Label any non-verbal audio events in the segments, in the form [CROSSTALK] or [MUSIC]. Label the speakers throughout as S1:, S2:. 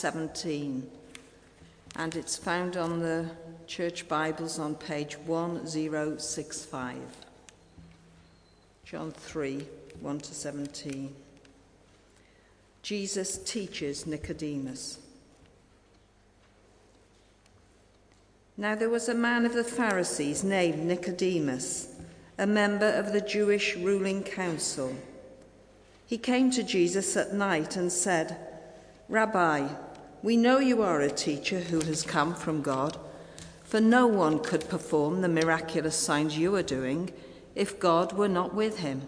S1: 17, and it's found on the Church Bibles on page 1065. John 3 1 to 17. Jesus teaches Nicodemus. Now there was a man of the Pharisees named Nicodemus, a member of the Jewish ruling council. He came to Jesus at night and said, Rabbi, we know you are a teacher who has come from God, for no one could perform the miraculous signs you are doing if God were not with him.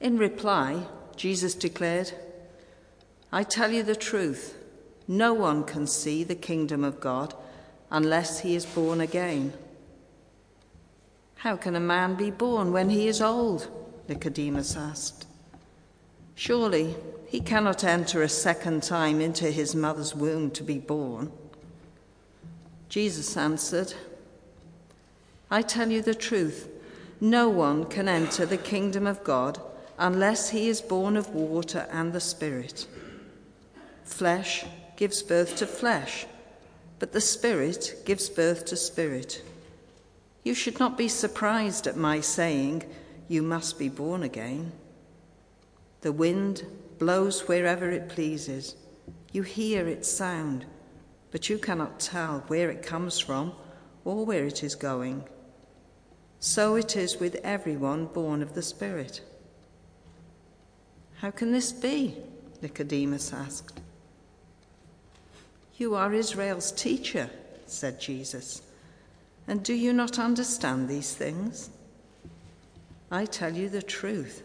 S1: In reply, Jesus declared, I tell you the truth, no one can see the kingdom of God unless he is born again. How can a man be born when he is old? Nicodemus asked. Surely he cannot enter a second time into his mother's womb to be born. Jesus answered, I tell you the truth, no one can enter the kingdom of God unless he is born of water and the Spirit. Flesh gives birth to flesh but the Spirit gives birth to spirit. You should not be surprised at my saying, You must be born again. The wind blows wherever it pleases. You hear its sound, but you cannot tell where it comes from or where it is going. So it is with everyone born of the Spirit. How can this be? Nicodemus asked. You are Israel's teacher, said Jesus. And do you not understand these things? I tell you the truth.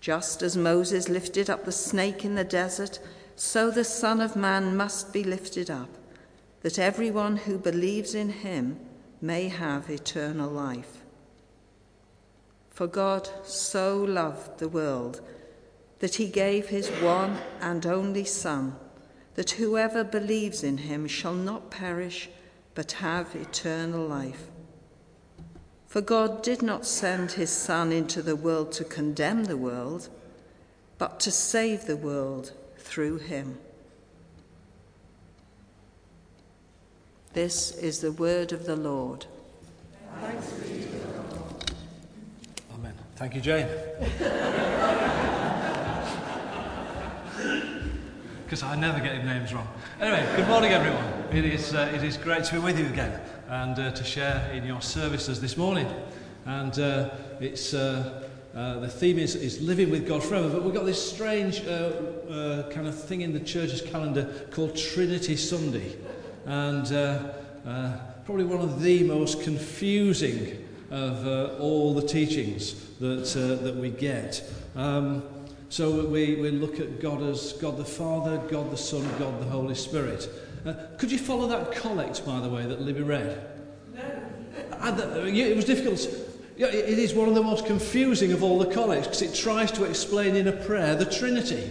S1: Just as Moses lifted up the snake in the desert, so the Son of Man must be lifted up, that everyone who believes in him may have eternal life. For God so loved the world that he gave his one and only Son that whoever believes in him shall not perish, but have eternal life. For God did not send his Son into the world to condemn the world, but to save the world through him. This is the word of the Lord.
S2: Amen. Thank you, Jane. [LAUGHS] because I never get names wrong. Anyway, good morning, everyone. It is, uh, it is great to be with you again and uh, to share in your services this morning. And uh, it's, uh, uh, the theme is, is living with God forever, but we've got this strange uh, uh, kind of thing in the church's calendar called Trinity Sunday. And probably one of the most confusing of all the teachings that, that we get. Um, so we, we look at God as God the Father, God the Son, God the Holy Spirit. Uh, could you follow that collect, by the way, that Libby read? No. It was difficult. Yeah, it is one of the most confusing of all the collects because it tries to explain in a prayer the Trinity.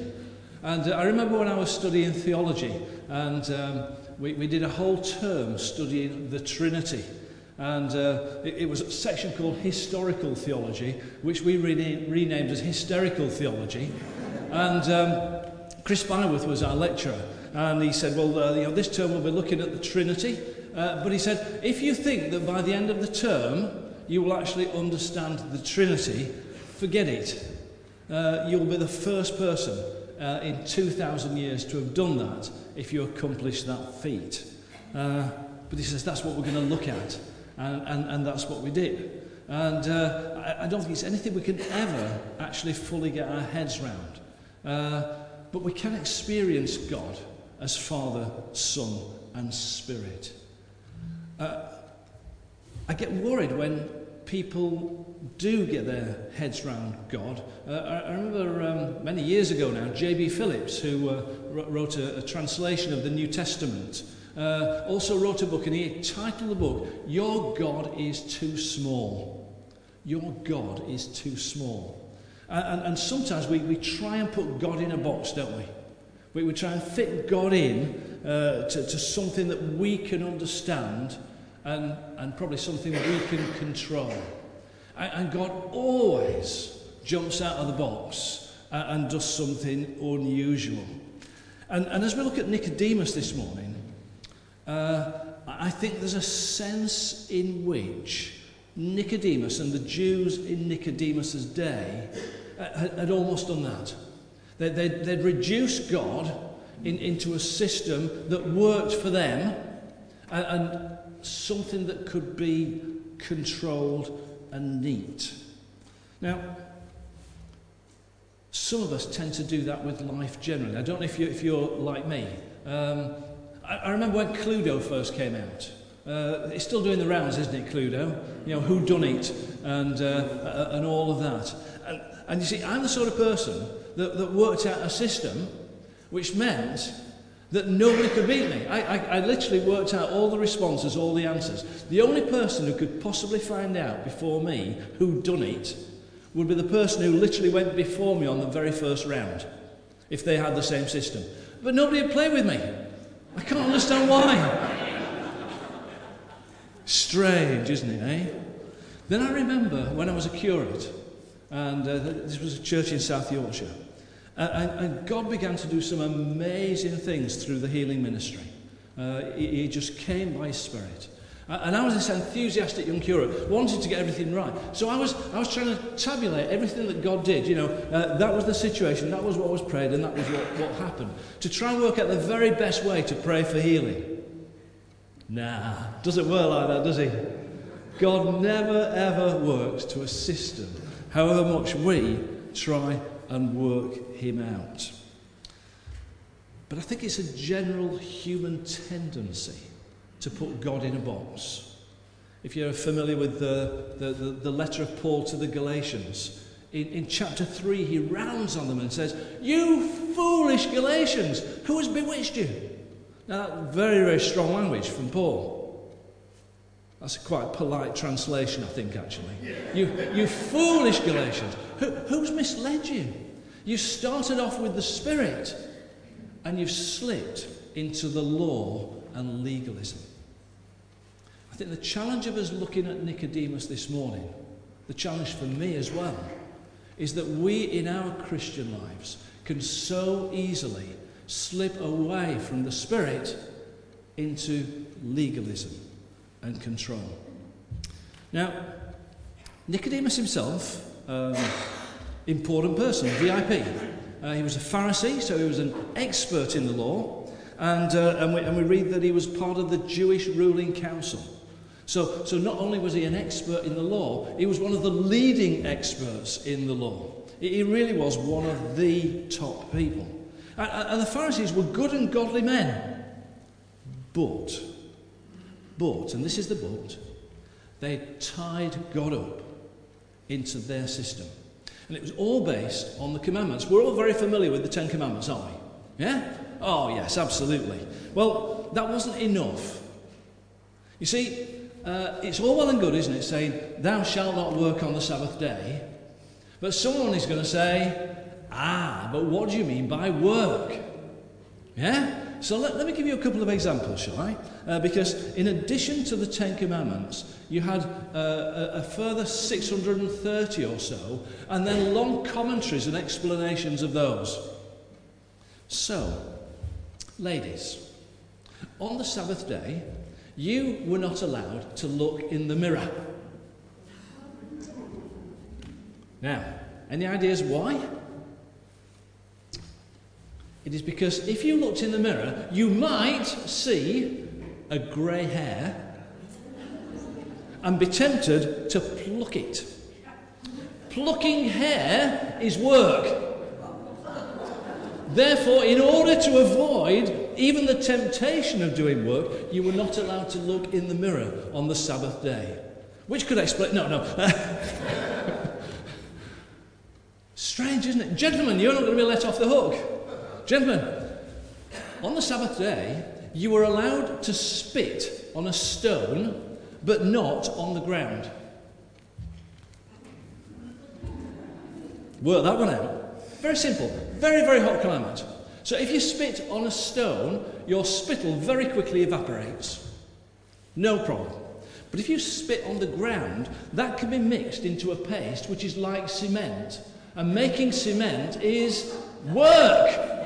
S2: And uh, I remember when I was studying theology, and um, we, we did a whole term studying the Trinity. And uh, it, it was a section called Historical Theology, which we rena- renamed as Hysterical Theology. And um, Chris Byworth was our lecturer. And he said, Well, uh, you know, this term we'll be looking at the Trinity. Uh, but he said, If you think that by the end of the term you will actually understand the Trinity, forget it. Uh, you'll be the first person uh, in 2,000 years to have done that if you accomplish that feat. Uh, but he says that's what we're going to look at. And, and, and that's what we did. And uh, I, I don't think it's anything we can ever actually fully get our heads round. Uh, but we can experience God as Father, Son, and Spirit. Uh, I get worried when people do get their heads round God. Uh, I, I, remember um, many years ago now, J.B. Phillips, who uh, wrote a, a, translation of the New Testament, uh, also wrote a book, and he titled the book, Your God is Too Small. Your God is Too Small. And, and, and sometimes we, we try and put God in a box, don't we? We, we try and fit God in uh, to, to something that we can understand and, and probably something we can control. And God always jumps out of the box and does something unusual. And, and as we look at Nicodemus this morning, uh, I think there's a sense in which Nicodemus and the Jews in Nicodemus's day uh, had, had almost done that. They, they'd, they'd reduced God in, into a system that worked for them and, and something that could be controlled and neat. Now, some of us tend to do that with life generally. I don't know if, you, if you're like me. Um, I, I remember when Cluedo first came out. Uh, it's still doing the rounds, isn't it, Cluedo? You know, who done it and, uh, and all of that. And, and you see, I'm the sort of person that, that worked out a system which meant that nobody could beat me. I, I, I literally worked out all the responses, all the answers. The only person who could possibly find out before me who'd done it would be the person who literally went before me on the very first round, if they had the same system. But nobody would play with me. I can't understand why. Strange, isn't it, eh? Then I remember when I was a curate, and uh, this was a church in South Yorkshire. And, and God began to do some amazing things through the healing ministry. Uh, he, he just came by Spirit. And I was this enthusiastic young curate, wanted to get everything right. So I was, I was trying to tabulate everything that God did. You know, uh, that was the situation, that was what was prayed, and that was what, what happened. To try and work out the very best way to pray for healing. Nah, doesn't work like that, does he? God never ever works to a system, however much we try and work him out. But I think it's a general human tendency to put God in a box. If you're familiar with the, the, the, the letter of Paul to the Galatians, in, in chapter 3, he rounds on them and says, You foolish Galatians, who has bewitched you? Now, very, very strong language from Paul. That's a quite polite translation, I think, actually. You, you foolish Galatians. Who, who's misled you? You started off with the Spirit and you've slipped into the law and legalism. I think the challenge of us looking at Nicodemus this morning, the challenge for me as well, is that we in our Christian lives can so easily slip away from the Spirit into legalism and control. Now, Nicodemus himself, um, important person, VIP. Uh, he was a Pharisee, so he was an expert in the law, and, uh, and, we, and we read that he was part of the Jewish ruling council. So, so not only was he an expert in the law, he was one of the leading experts in the law. He really was one of the top people. And, and the Pharisees were good and godly men. But but, and this is the but, they tied God up into their system. And it was all based on the commandments. We're all very familiar with the Ten Commandments, aren't we? Yeah? Oh, yes, absolutely. Well, that wasn't enough. You see, uh, it's all well and good, isn't it, saying, Thou shalt not work on the Sabbath day. But someone is going to say, Ah, but what do you mean by work? Yeah? So let, let me give you a couple of examples, shall I? Uh, because in addition to the Ten Commandments, you had uh, a, a further 630 or so, and then long commentaries and explanations of those. So, ladies, on the Sabbath day, you were not allowed to look in the mirror. Now, any ideas why? It is because if you looked in the mirror, you might see a grey hair and be tempted to pluck it. Plucking hair is work. Therefore, in order to avoid even the temptation of doing work, you were not allowed to look in the mirror on the Sabbath day. Which could explain. No, no. [LAUGHS] Strange, isn't it? Gentlemen, you're not going to be let off the hook. Gentlemen, on the Sabbath day, you were allowed to spit on a stone, but not on the ground. Work that one out. Very simple. Very, very hot climate. So if you spit on a stone, your spittle very quickly evaporates. No problem. But if you spit on the ground, that can be mixed into a paste which is like cement. And making cement is work.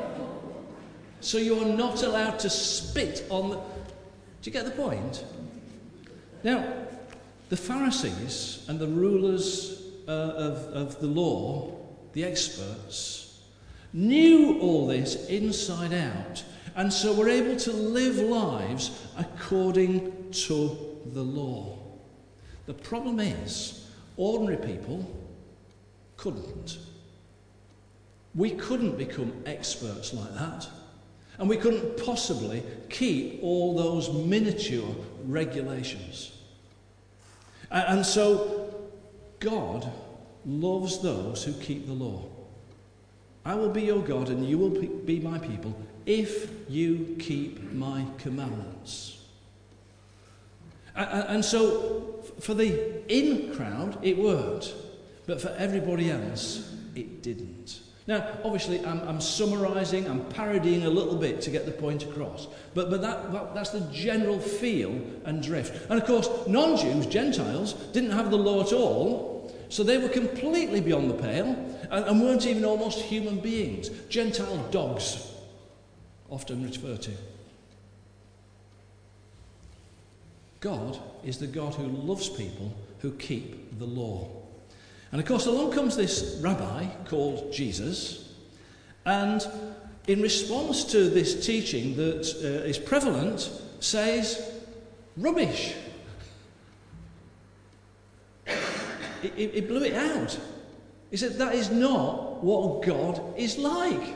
S2: So you're not allowed to spit on the. Do you get the point? Now, the Pharisees and the rulers uh, of, of the law, the experts, knew all this inside out, and so were able to live lives according to the law. The problem is, ordinary people couldn't. We couldn't become experts like that. And we couldn't possibly keep all those miniature regulations. And so, God loves those who keep the law. I will be your God and you will be my people if you keep my commandments. And so, for the in crowd, it worked, but for everybody else, it didn't. Now, obviously, I'm, I'm summarising, I'm parodying a little bit to get the point across, but, but that, that, that's the general feel and drift. And of course, non Jews, Gentiles, didn't have the law at all, so they were completely beyond the pale and, and weren't even almost human beings. Gentile dogs, often referred to. God is the God who loves people who keep the law. And of course, along comes this rabbi called Jesus, and in response to this teaching that uh, is prevalent, says, rubbish. It blew it out. He said, That is not what God is like.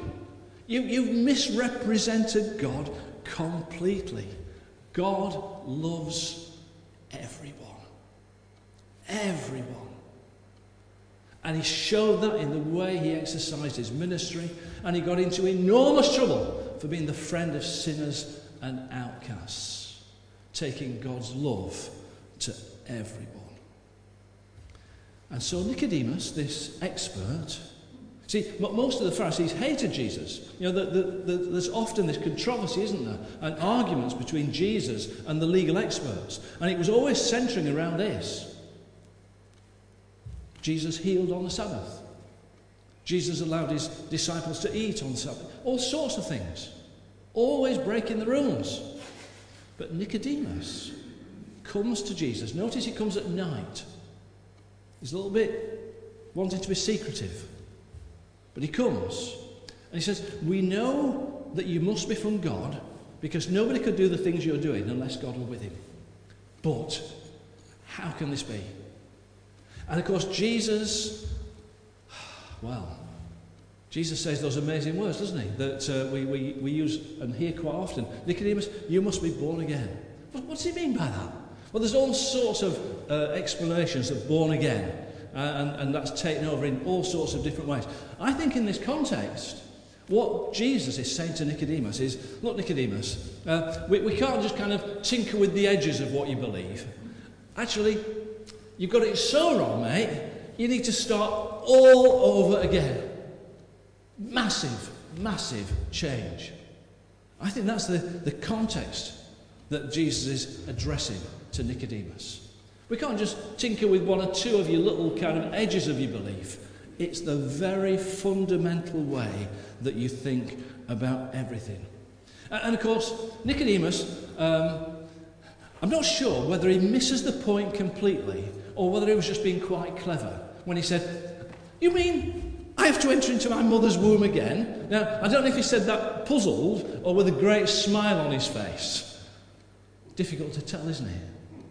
S2: You, you've misrepresented God completely. God loves everyone. Everyone. And he showed that in the way he exercised his ministry, and he got into enormous trouble for being the friend of sinners and outcasts, taking God's love to everyone. And so Nicodemus, this expert, see, most of the Pharisees hated Jesus. You know, the, the, the, there's often this controversy, isn't there, and arguments between Jesus and the legal experts. And it was always centering around this. Jesus healed on the Sabbath. Jesus allowed his disciples to eat on the Sabbath. All sorts of things. Always breaking the rules. But Nicodemus comes to Jesus. Notice he comes at night. He's a little bit wanting to be secretive. But he comes and he says, We know that you must be from God because nobody could do the things you're doing unless God were with him. But how can this be? And of course, Jesus, well, Jesus says those amazing words, doesn't he? That uh, we, we, we use and hear quite often. Nicodemus, you must be born again. What, what does he mean by that? Well, there's all sorts of uh, explanations of born again, uh, and, and that's taken over in all sorts of different ways. I think in this context, what Jesus is saying to Nicodemus is look, Nicodemus, uh, we, we can't just kind of tinker with the edges of what you believe. Actually, You've got it so wrong, mate. You need to start all over again. Massive, massive change. I think that's the, the context that Jesus is addressing to Nicodemus. We can't just tinker with one or two of your little kind of edges of your belief. It's the very fundamental way that you think about everything. And, of course, Nicodemus, um, I'm not sure whether he misses the point completely or whether he was just being quite clever when he said, You mean I have to enter into my mother's womb again? Now, I don't know if he said that puzzled or with a great smile on his face. Difficult to tell, isn't it?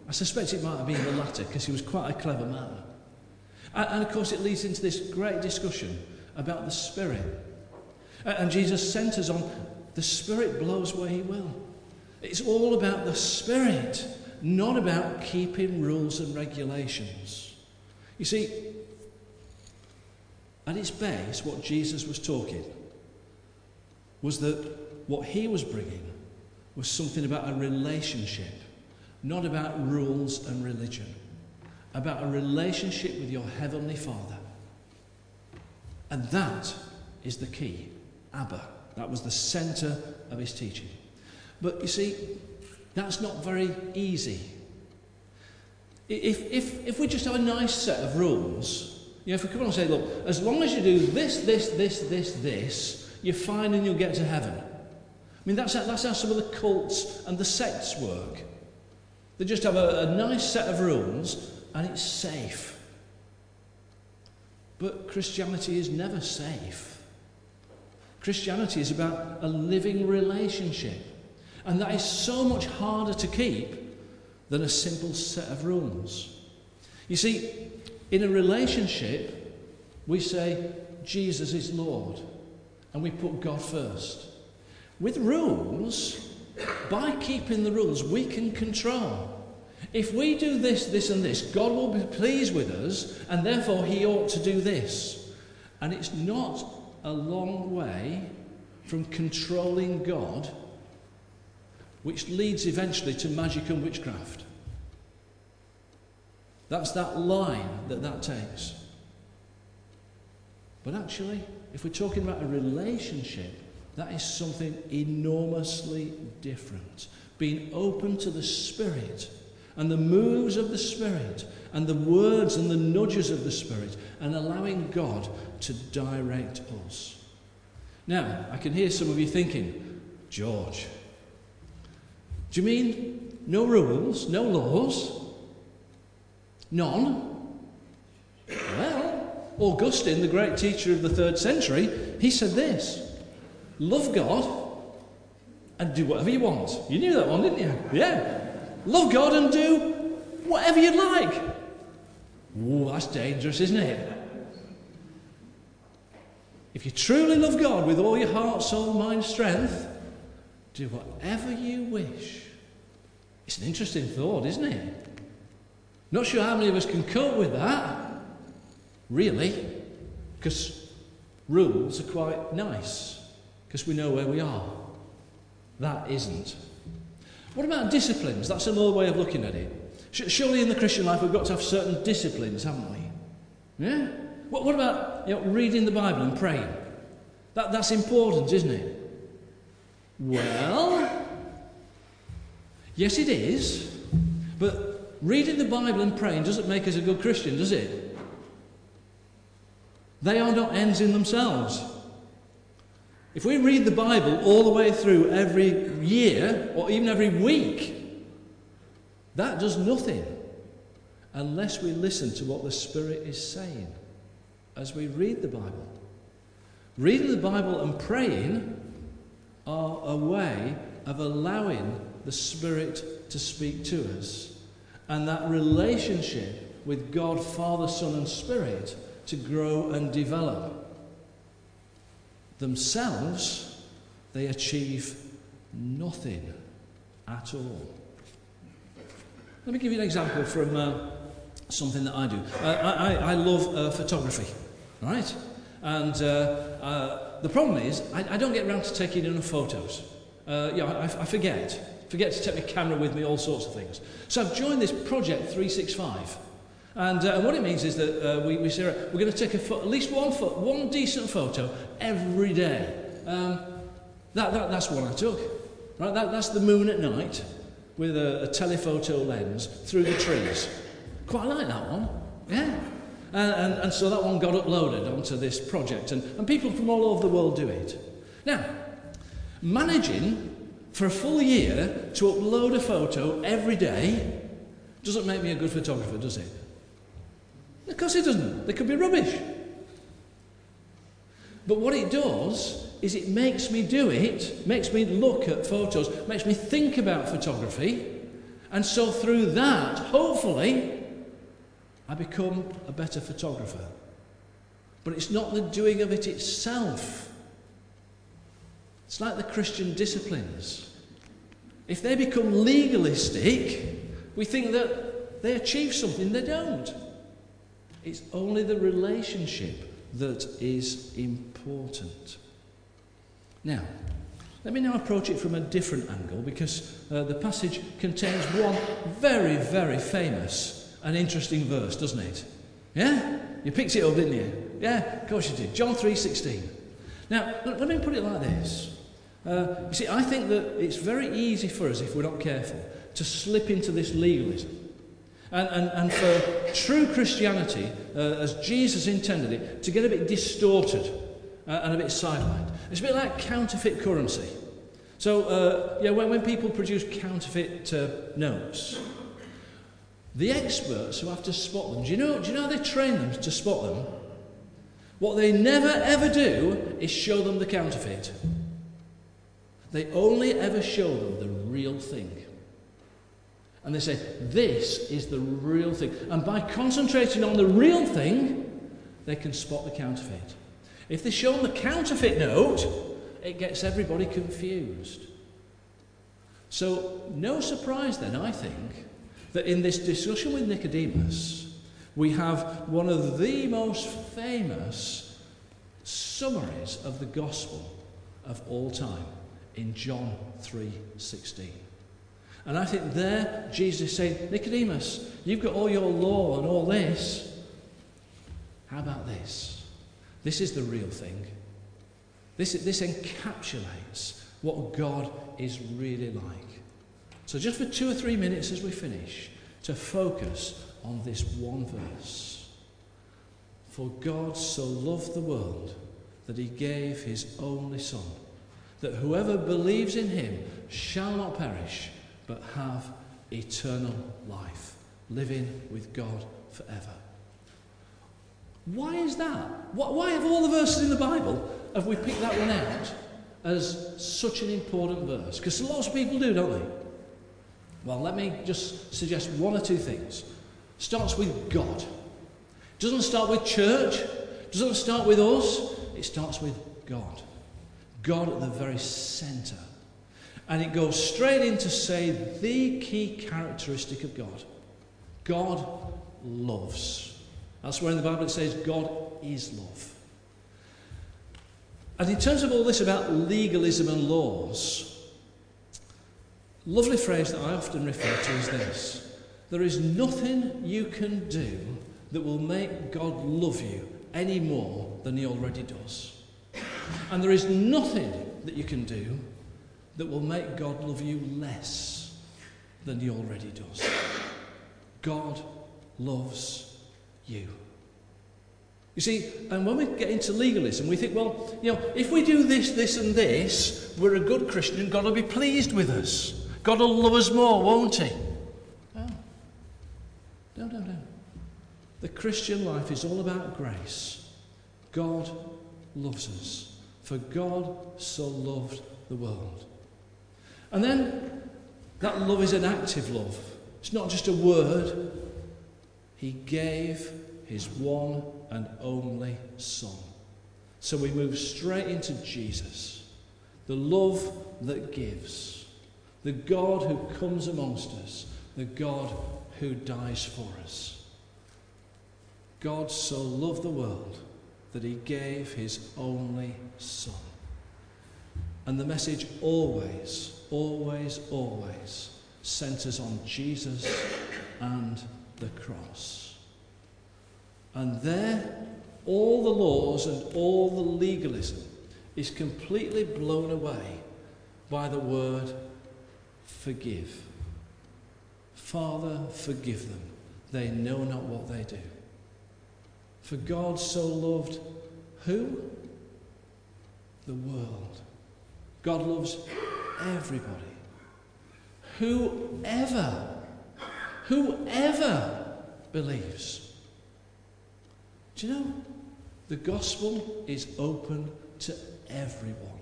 S2: I suspect it might have been the latter because he was quite a clever man. And, and, of course, it leads into this great discussion about the Spirit. And Jesus centres on the Spirit blows where He will. It's all about the Spirit not about keeping rules and regulations. You see, at its base, what Jesus was talking was that what he was bringing was something about a relationship, not about rules and religion, about a relationship with your Heavenly Father. And that is the key. Abba. That was the centre of his teaching. But you see, that's not very easy. If, if, if we just have a nice set of rules, you know, if we come on and say, look, as long as you do this, this, this, this, this, you're fine and you'll get to heaven. I mean, that's how, that's how some of the cults and the sects work. They just have a, a nice set of rules and it's safe. But Christianity is never safe. Christianity is about a living relationship. And that is so much harder to keep than a simple set of rules. You see, in a relationship, we say, Jesus is Lord, and we put God first. With rules, by keeping the rules, we can control. If we do this, this, and this, God will be pleased with us, and therefore He ought to do this. And it's not a long way from controlling God, which leads eventually to magic and witchcraft. That's that line that that takes. But actually, if we're talking about a relationship, that is something enormously different. Being open to the Spirit and the moves of the Spirit and the words and the nudges of the Spirit and allowing God to direct us. Now, I can hear some of you thinking, George, do you mean no rules, no laws? None? Well, Augustine, the great teacher of the third century, he said this Love God and do whatever you want. You knew that one, didn't you? Yeah. Love God and do whatever you like. Ooh, that's dangerous, isn't it? If you truly love God with all your heart, soul, mind, strength, do whatever you wish. It's an interesting thought, isn't it? Not sure how many of us can cope with that, really, because rules are quite nice, because we know where we are. That isn't. What about disciplines? That's another way of looking at it. Surely in the Christian life we've got to have certain disciplines, haven't we? Yeah? What, what about you know, reading the Bible and praying? That, that's important, isn't it? Well, yes, it is. But reading the Bible and praying doesn't make us a good Christian, does it? They are not ends in themselves. If we read the Bible all the way through every year or even every week, that does nothing unless we listen to what the Spirit is saying as we read the Bible. Reading the Bible and praying are a way of allowing the Spirit to speak to us and that relationship with God, Father, Son, and Spirit to grow and develop themselves, they achieve nothing at all. Let me give you an example from uh, something that I do. Uh, I, I, love uh, photography, right? And uh, uh, the problem is, I, I, don't get around to taking enough photos. Uh, yeah, I, I forget. Forget to take my camera with me, all sorts of things. So I've joined this project 365. And, uh, and what it means is that uh, we, we say, right, we're going to take a fo- at least one, fo- one decent photo every day. Um, that, that, that's what I took. Right? That, that's the moon at night with a, a telephoto lens through the trees. Quite like that one. Yeah. And, and, and so that one got uploaded onto this project, and, and people from all over the world do it. Now, managing for a full year to upload a photo every day doesn't make me a good photographer, does it? Of course it doesn't. They could be rubbish. But what it does is it makes me do it, makes me look at photos, makes me think about photography, and so through that, hopefully, I become a better photographer. But it's not the doing of it itself. It's like the Christian disciplines. If they become legalistic, We think that they achieve something, they don't. It's only the relationship that is important. Now, let me now approach it from a different angle because uh, the passage contains one very, very famous and interesting verse, doesn't it? Yeah? You picked it up, didn't you? Yeah, of course you did. John 3:16. Now, let, let me put it like this. Uh, you see, I think that it's very easy for us, if we're not careful, to slip into this legalism. And, and, and for true Christianity, uh, as Jesus intended it, to get a bit distorted uh, and a bit sidelined. It's a bit like counterfeit currency. So, uh, yeah, when, when people produce counterfeit uh, notes, the experts who have to spot them, do you, know, do you know how they train them to spot them? What they never ever do is show them the counterfeit. They only ever show them the real thing. And they say, This is the real thing. And by concentrating on the real thing, they can spot the counterfeit. If they show them the counterfeit note, it gets everybody confused. So, no surprise then, I think, that in this discussion with Nicodemus, we have one of the most famous summaries of the gospel of all time in John 3:16. And I think there Jesus saying, Nicodemus, you've got all your law and all this. How about this? This is the real thing. This, this encapsulates what God is really like. So, just for two or three minutes as we finish, to focus on this one verse. For God so loved the world that he gave his only Son, that whoever believes in him shall not perish, but have eternal life, living with God forever. Why is that? Why have all the verses in the Bible, have we picked that one out as such an important verse? Because lots of people do, don't they? Well, let me just suggest one or two things. Starts with God. Doesn't start with church, doesn't start with us, it starts with God. God at the very centre. And it goes straight in to say the key characteristic of God God loves. That's where in the Bible it says God is love. And in terms of all this about legalism and laws, lovely phrase that I often refer to is this There is nothing you can do that will make God love you any more than He already does. And there is nothing that you can do that will make God love you less than He already does. God loves you. You see, and when we get into legalism, we think, well, you know, if we do this, this, and this, we're a good Christian God will be pleased with us. God will love us more, won't He? No. No, no, no. The Christian life is all about grace. God loves us. For God so loved the world. And then that love is an active love. It's not just a word. He gave his one and only Son. So we move straight into Jesus, the love that gives the God who comes amongst us, the God who dies for us. God so loved the world that he gave his only Son. And the message always, always, always centers on Jesus and the cross. And there, all the laws and all the legalism is completely blown away by the word forgive. Father, forgive them. They know not what they do. For God so loved who? The world. God loves everybody. Whoever, whoever believes. Do you know? The gospel is open to everyone.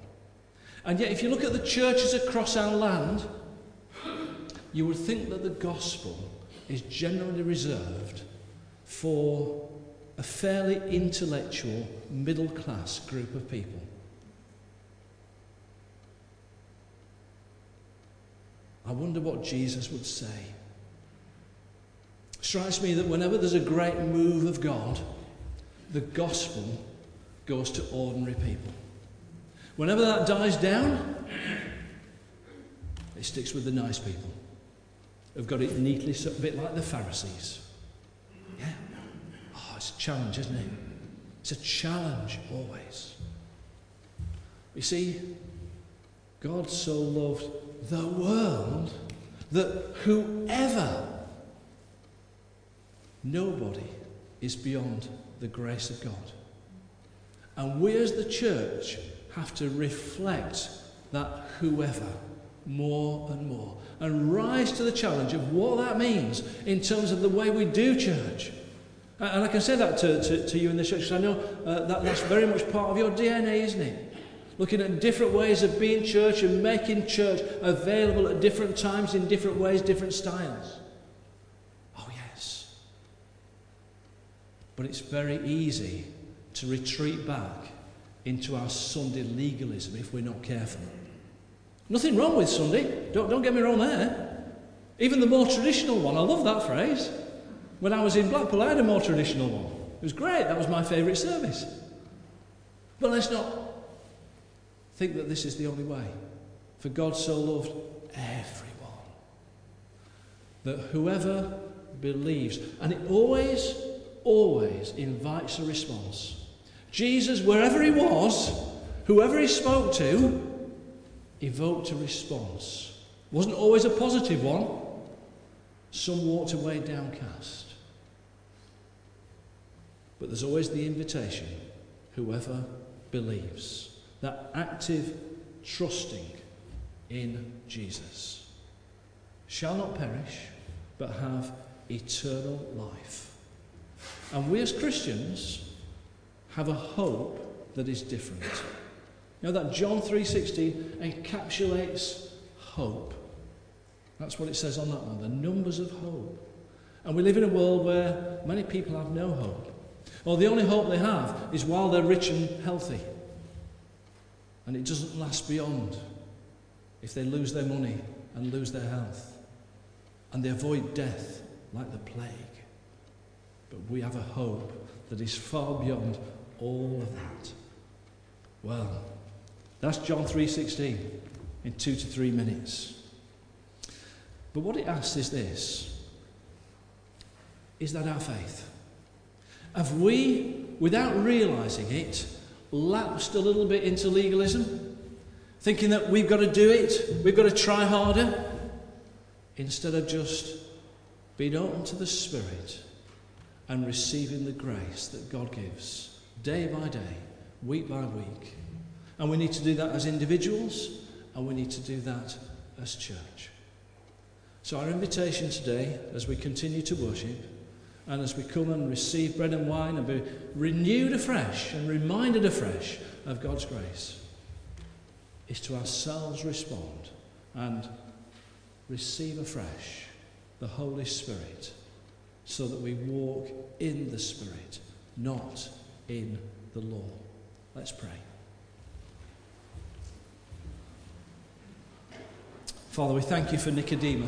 S2: And yet, if you look at the churches across our land, you would think that the gospel is generally reserved for a fairly intellectual, middle class group of people. I wonder what Jesus would say strikes me that whenever there's a great move of God, the gospel goes to ordinary people. Whenever that dies down, it sticks with the nice people who've got it neatly, a bit like the Pharisees. Yeah. It's a challenge, isn't it? It's a challenge always. You see, God so loved the world that whoever, nobody is beyond the grace of God. And we as the church have to reflect that whoever more and more and rise to the challenge of what that means in terms of the way we do church. And I can say that to, to, to you in the church because I know uh, that that's very much part of your DNA, isn't it? Looking at different ways of being church and making church available at different times in different ways, different styles. Oh, yes. But it's very easy to retreat back into our Sunday legalism if we're not careful. Nothing wrong with Sunday, don't, don't get me wrong there. Even the more traditional one, I love that phrase. When I was in Blackpool, I had a more traditional one. It was great, that was my favourite service. But let's not think that this is the only way. For God so loved everyone that whoever believes, and it always, always invites a response. Jesus, wherever he was, whoever he spoke to, evoked a response. Wasn't always a positive one. Some walked away downcast. But there's always the invitation whoever believes. That active trusting in Jesus shall not perish, but have eternal life. And we as Christians have a hope that is different. You know that John 3:16 encapsulates hope. That's what it says on that one, the numbers of hope. And we live in a world where many people have no hope. Or the only hope they have is while they're rich and healthy. And it doesn't last beyond if they lose their money and lose their health. And they avoid death like the plague. But we have a hope that is far beyond all of that. Well, that's John 3:16 in 2 to 3 minutes. But what it asks is this. Is that our faith? Have we, without realizing it, lapsed a little bit into legalism? Thinking that we've got to do it, we've got to try harder, instead of just being open to the Spirit and receiving the grace that God gives day by day, week by week. And we need to do that as individuals, and we need to do that as church. So, our invitation today, as we continue to worship, and as we come and receive bread and wine and be renewed afresh and reminded afresh of God's grace, is to ourselves respond and receive afresh the Holy Spirit so that we walk in the Spirit, not in the law. Let's pray. Father, we thank you for Nicodemus.